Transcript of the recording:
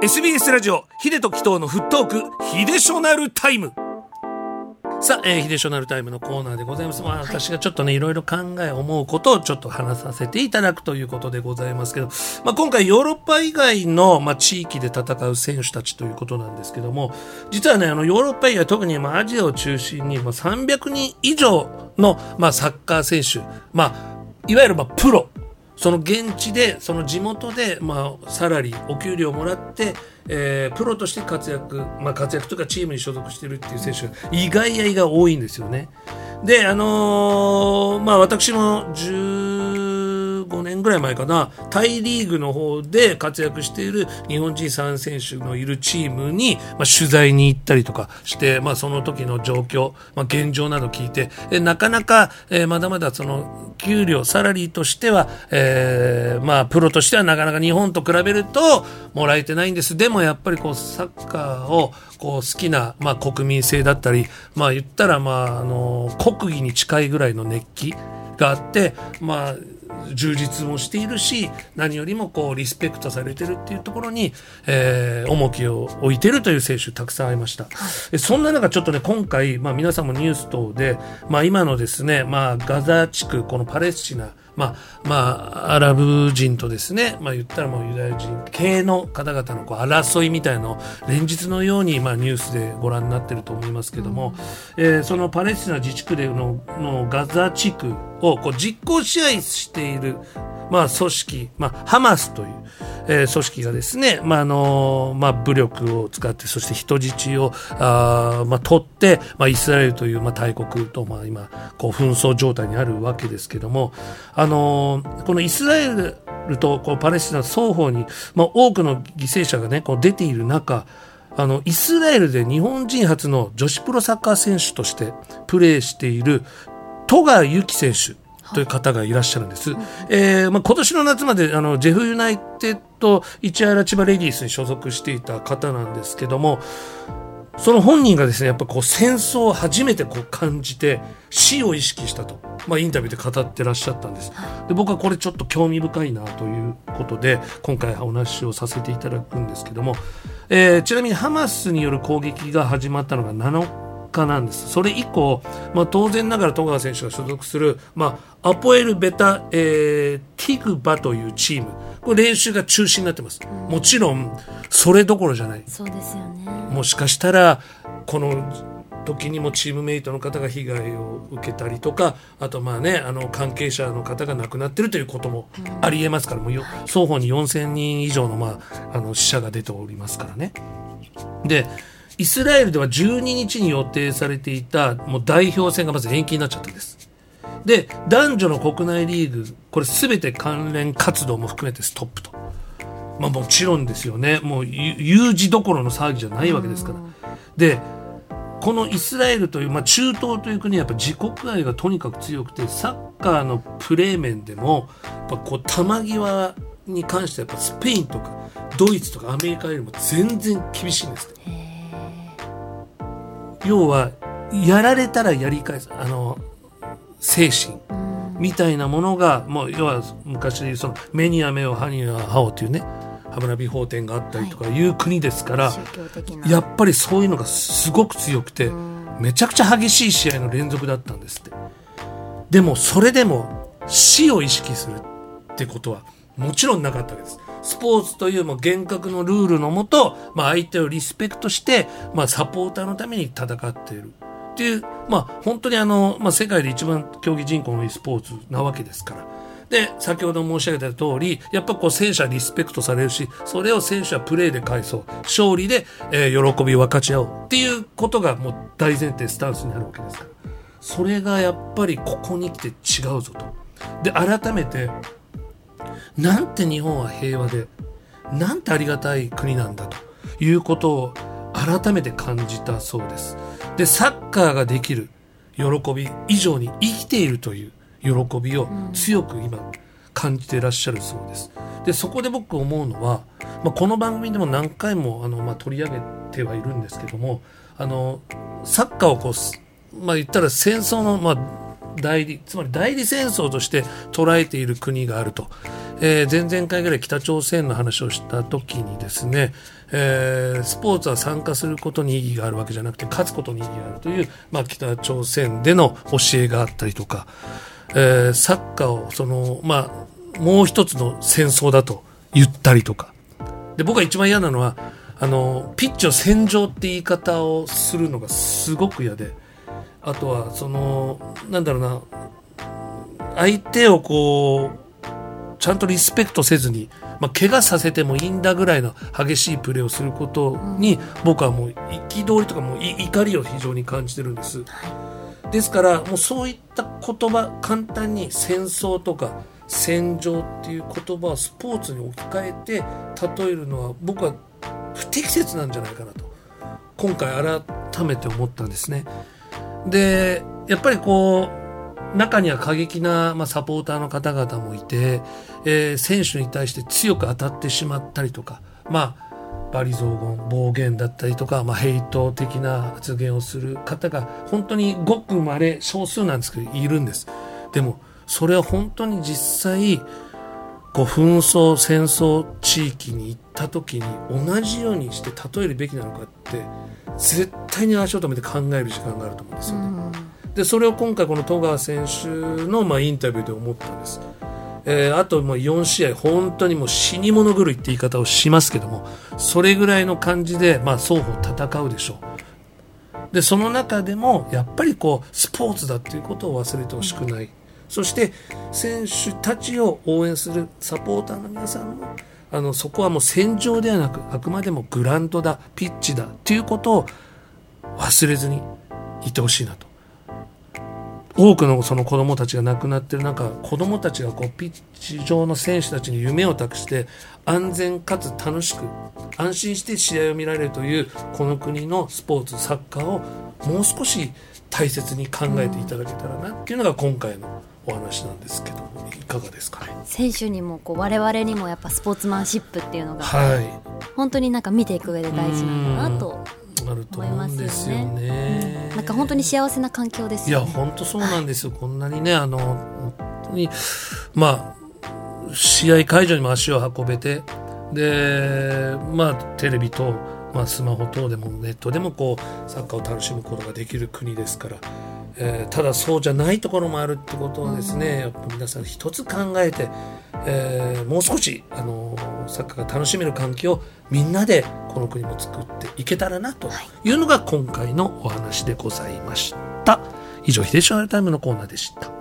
SBS ラジオヒデとキトーのフットークヒデショナルタイム。さあ、えー、ヒデショナルタイムのコーナーでございます。まあ、私がちょっとね、いろいろ考え、思うことをちょっと話させていただくということでございますけど、まあ、今回ヨーロッパ以外の、まあ、地域で戦う選手たちということなんですけども、実はね、あの、ヨーロッパ以外、特に、まあ、アジアを中心に、まあ、300人以上の、まあ、サッカー選手、まあ、いわゆる、まあ、プロ、その現地で、その地元で、まあ、サラリー、お給料をもらって、えー、プロとして活躍、まあ、活躍とかチームに所属してるっていう選手が意外や意外多いんですよね。で、あのー、まあ、私も15年ぐらい前かな、タイリーグの方で活躍している日本人3選手のいるチームに、まあ、取材に行ったりとかして、まあ、その時の状況、まあ、現状など聞いて、えなかなか、えー、まだまだその給料、サラリーとしては、えー、まあ、プロとしてはなかなか日本と比べるともらえてないんです。でもやっぱりこう、サッカーをこう好きな、まあ、国民性だったり、まあ、言ったら、まあ、あの、国技に近いぐらいの熱気があって、まあ、充実もしているし何よりもこうリスペクトされてるっていうところに、えー、重きを置いてるという選手たくさんありました、はい、そんな中ちょっとね今回、まあ、皆さんもニュース等で、まあ、今のですね、まあ、ガザ地区このパレスチナまあ、まあ、アラブ人とですね、まあ言ったらもうユダヤ人系の方々のこう争いみたいのを連日のように、まあニュースでご覧になってると思いますけども、うん、えー、そのパレスチナ自治区でののガザ地区をこう実効支配している、まあ組織、まあハマスという、えー、組織がですね、まああのまあ、武力を使ってそして人質をあ、まあ、取って、まあ、イスラエルという、まあ、大国と、まあ、今こう紛争状態にあるわけですけども、あのこのイスラエルとこうパレスチナ双方に、まあ、多くの犠牲者が、ね、こう出ている中あのイスラエルで日本人初の女子プロサッカー選手としてプレーしている戸川由紀選手。という方がいらっしゃるんです。えーまあ、今年の夏まであのジェフユナイテッド市原千葉レディースに所属していた方なんですけどもその本人がですねやっぱこう戦争を初めてこう感じて死を意識したと、まあ、インタビューで語ってらっしゃったんですで僕はこれちょっと興味深いなということで今回お話をさせていただくんですけども、えー、ちなみにハマスによる攻撃が始まったのが7日なんです。それ以降、まあ、当然ながら戸川選手が所属する、まあ、アポエル・ベタ、えー、ティグバというチーム、これ練習が中止になってます。もちろん、それどころじゃない。そうですよね。もしかしたら、この時にもチームメイトの方が被害を受けたりとかあとまあねあの関係者の方が亡くなってるということもありえますから、もう双方に4,000人以上の,、まあ、あの死者が出ておりますからね。でイスラエルでは12日に予定されていたもう代表戦がまず延期になっちゃったんです。で、男女の国内リーグ、これ全て関連活動も含めてストップと。まあもちろんですよね。もう有事どころの騒ぎじゃないわけですから。で、このイスラエルという、まあ、中東という国はやっぱ自国愛がとにかく強くてサッカーのプレー面でもやっぱこう球際に関してはやっぱスペインとかドイツとかアメリカよりも全然厳しいんですね。要はやられたらやり返す。あの精神。みたいなものがもう要は昔でその目には目を歯には歯をというね歯ブラ美法典があったりとかい。う国ですから、はい、やっぱりそういうのがすごく強くてめちゃくちゃ激しい試合の連続だったんですって。でもそれでも死を意識するってことはもちろんなかったわけですスポーツというも厳格のルールのもと、まあ、相手をリスペクトして、まあ、サポーターのために戦っているっていう、まあ、本当にあの、まあ、世界で一番競技人口の多いスポーツなわけですから。で、先ほど申し上げた通り、やっぱこう選手はリスペクトされるし、それを選手はプレーで返そう。勝利で、えー、喜び分かち合おうっていうことがもう大前提スタンスになるわけですから。それがやっぱりここに来て違うぞと。で、改めて、なんて日本は平和でなんてありがたい国なんだということを改めて感じたそうです。でサッカーができる喜び以上に生きているという喜びを強く今感じていらっしゃるそうです。でそこで僕思うのは、まあ、この番組でも何回もあの、まあ、取り上げてはいるんですけどもあのサッカーをこう、まあ、言ったら戦争の、まあ代理つまり代理戦争として捉えている国があると、えー、前々回ぐらい北朝鮮の話をした時にですね、えー、スポーツは参加することに意義があるわけじゃなくて勝つことに意義があるという、まあ、北朝鮮での教えがあったりとか、えー、サッカーをその、まあ、もう一つの戦争だと言ったりとか。で僕が一番嫌なのはあのピッチを戦場って言い方をするのがすごく嫌であとはそのなんだろうな相手をこうちゃんとリスペクトせずに、まあ、怪我させてもいいんだぐらいの激しいプレーをすることに、僕はもう憤りとかもう怒りを非常に感じてるんです。ですからもうそういった言葉簡単に戦争とか戦場っていう言葉をスポーツに置き換えて例えるのは僕は不適切なんじゃないかなと今回改めて思ったんですね。でやっぱりこう中には過激な、まあ、サポーターの方々もいて、えー、選手に対して強く当たってしまったりとかまあ罵詈雑言暴言だったりとか、まあ、ヘイト的な発言をする方が本当にごくまれ少数なんですけどいるんですでもそれは本当に実際こう紛争戦争地域に行った時に同じようにして例えるべきなのかって絶対に足を止めて考える時間があると思うんですよね。でそれを今回この戸川選手のまあインタビューで思ったんです。えー、あともう4試合本当にもう死に物狂いって言い方をしますけどもそれぐらいの感じでまあ双方戦うでしょう。でその中でもやっぱりこうスポーツだっていうことを忘れてほしくない。そして選手たちを応援するサポーターの皆さんもあのそこはもう戦場ではなくあくまでもグラウンドだピッチだということを忘れずにいてほしいなと多くのその子供たちが亡くなってる中子供たちがこうピッチ上の選手たちに夢を託して安全かつ楽しく安心して試合を見られるというこの国のスポーツサッカーをもう少し大切に考えていただけたらなっていうのが今回のお話なんですけども。い。かがですかね選手にもこう我々にもやっぱスポーツマンシップっていうのが、はい、本当になんか見ていく上で大事なんだなと思いますよね。なんか本当に幸せな環境ですよ、ね、いや本当そうなんですよ、はい、こんなにねあの本当にまあ試合会場にも足を運べてでまあテレビと、まあ、スマホ等でもネットでもこうサッカーを楽しむことができる国ですから。えー、ただそうじゃないところもあるってことをですね、やっぱ皆さん一つ考えて、えー、もう少し、あのー、サッカーが楽しめる環境をみんなでこの国も作っていけたらなというのが今回のお話でございました。以上、秀吉のタイムのコーナーでした。